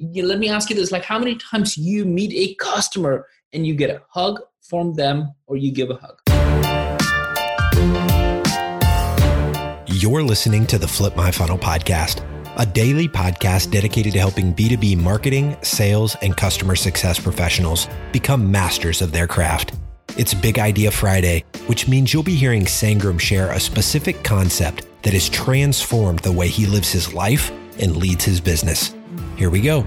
you, let me ask you this like how many times you meet a customer and you get a hug from them or you give a hug? You're listening to the flip my funnel podcast a daily podcast dedicated to helping b2b marketing sales and customer success professionals become masters of their craft. It's big idea friday which means you'll be hearing sangram share a specific concept that has transformed the way he lives his life and leads his business here we go.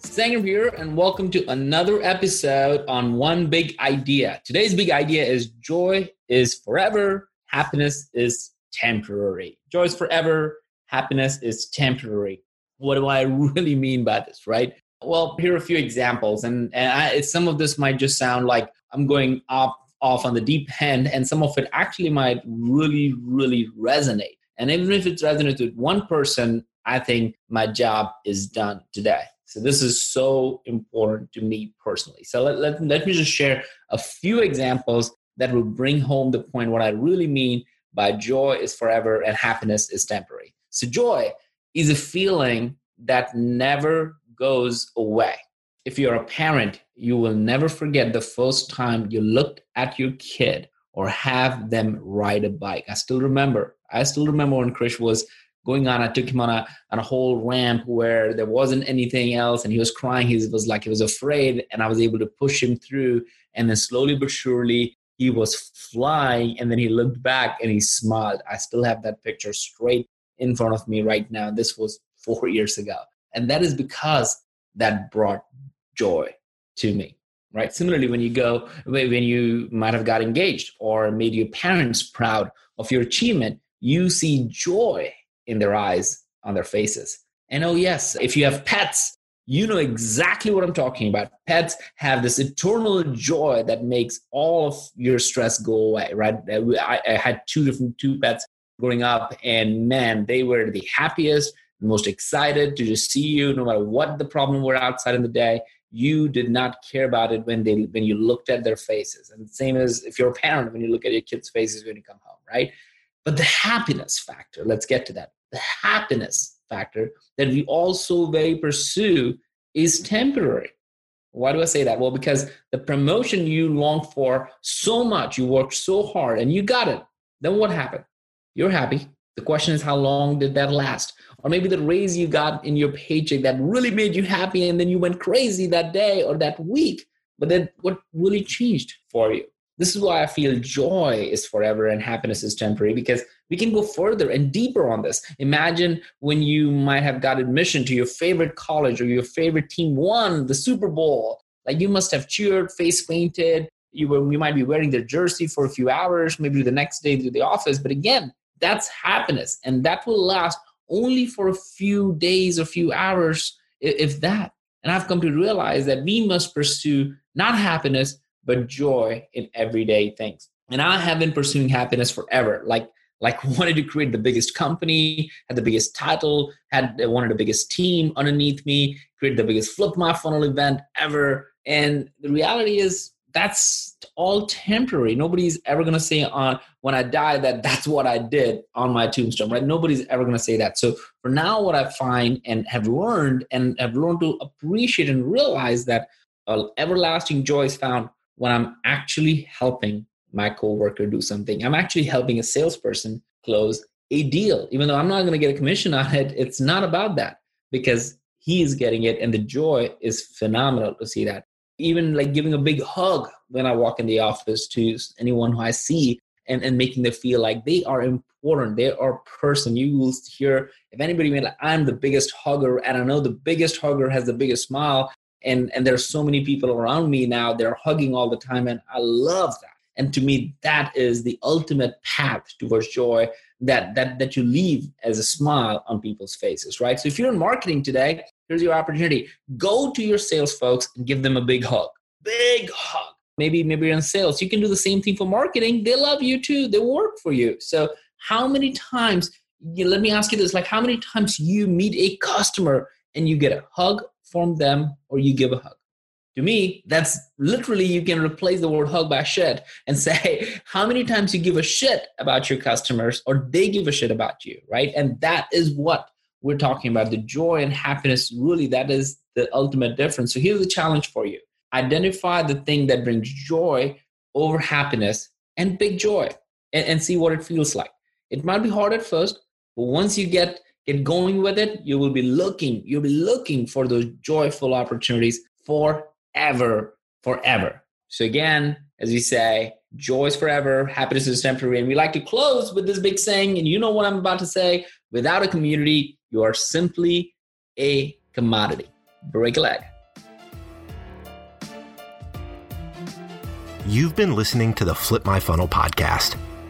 Sangram here, and welcome to another episode on One Big Idea. Today's big idea is joy is forever, happiness is temporary. Joy is forever, happiness is temporary. What do I really mean by this, right? Well, here are a few examples, and, and I, some of this might just sound like I'm going off off on the deep end, and some of it actually might really, really resonate. And even if it resonates with one person, I think my job is done today. So this is so important to me personally. So let, let, let me just share a few examples that will bring home the point what I really mean by joy is forever and happiness is temporary. So joy is a feeling that never goes away. If you're a parent, you will never forget the first time you looked at your kid or have them ride a bike. I still remember I still remember when Krish was going on. I took him on a on a whole ramp where there wasn't anything else, and he was crying. He was like he was afraid, and I was able to push him through. And then slowly but surely, he was flying. And then he looked back and he smiled. I still have that picture straight in front of me right now. This was four years ago, and that is because that brought joy to me right similarly when you go when you might have got engaged or made your parents proud of your achievement you see joy in their eyes, on their faces. And oh, yes, if you have pets, you know exactly what I'm talking about. Pets have this eternal joy that makes all of your stress go away, right? I, I had two different two pets growing up, and man, they were the happiest, most excited to just see you, no matter what the problem were outside in the day. You did not care about it when they when you looked at their faces. And same as if you're a parent, when you look at your kids' faces when you come home, right? But the happiness factor, let's get to that. The happiness factor that we also very pursue is temporary. Why do I say that? Well, because the promotion you long for so much, you worked so hard and you got it. Then what happened? You're happy. The question is, how long did that last? Or maybe the raise you got in your paycheck that really made you happy and then you went crazy that day or that week. But then what really changed for you? This is why I feel joy is forever and happiness is temporary because we can go further and deeper on this. Imagine when you might have got admission to your favorite college or your favorite team won the Super Bowl. Like you must have cheered, face painted. You were you might be wearing their jersey for a few hours, maybe the next day to the office. But again, that's happiness, and that will last only for a few days, a few hours, if that. And I've come to realize that we must pursue not happiness but joy in everyday things. And I have been pursuing happiness forever. Like like wanted to create the biggest company, had the biggest title, had wanted the biggest team underneath me, create the biggest flip my funnel event ever. And the reality is that's all temporary. Nobody's ever to say on when I die that that's what I did on my tombstone, right? Nobody's ever to say that. So for now, what I find and have learned and have learned to appreciate and realize that uh, everlasting joy is found when I'm actually helping my coworker do something. I'm actually helping a salesperson close a deal. Even though I'm not going to get a commission on it, it's not about that because he is getting it and the joy is phenomenal to see that. Even like giving a big hug when I walk in the office to anyone who I see and, and making them feel like they are important. They are person. You will hear if anybody mean like I'm the biggest hugger and I know the biggest hugger has the biggest smile and and there's so many people around me now they're hugging all the time and i love that. And to me that is the ultimate path towards joy that that that you leave as a smile on people's faces right? So if you're in marketing today here's your opportunity. Go to your sales folks and give them a big hug. Big hug. Maybe maybe you're in sales. You can do the same thing for marketing. They love you too. They work for you. So how many times you, let me ask you this like how many times you meet a customer and you get a hug from them or you give a hug. To me, that's literally you can replace the word hug by shit and say how many times you give a shit about your customers or they give a shit about you, right? And that is what we're talking about the joy and happiness. Really, that is the ultimate difference. So here's the challenge for you identify the thing that brings joy over happiness and big joy and, and see what it feels like. It might be hard at first, but once you get get going with it, you will be looking, you'll be looking for those joyful opportunities forever, forever. So again, as we say, joy is forever, happiness is temporary. And we like to close with this big saying, and you know what I'm about to say without a community, you are simply a commodity. Break a leg. You've been listening to the Flip My Funnel podcast.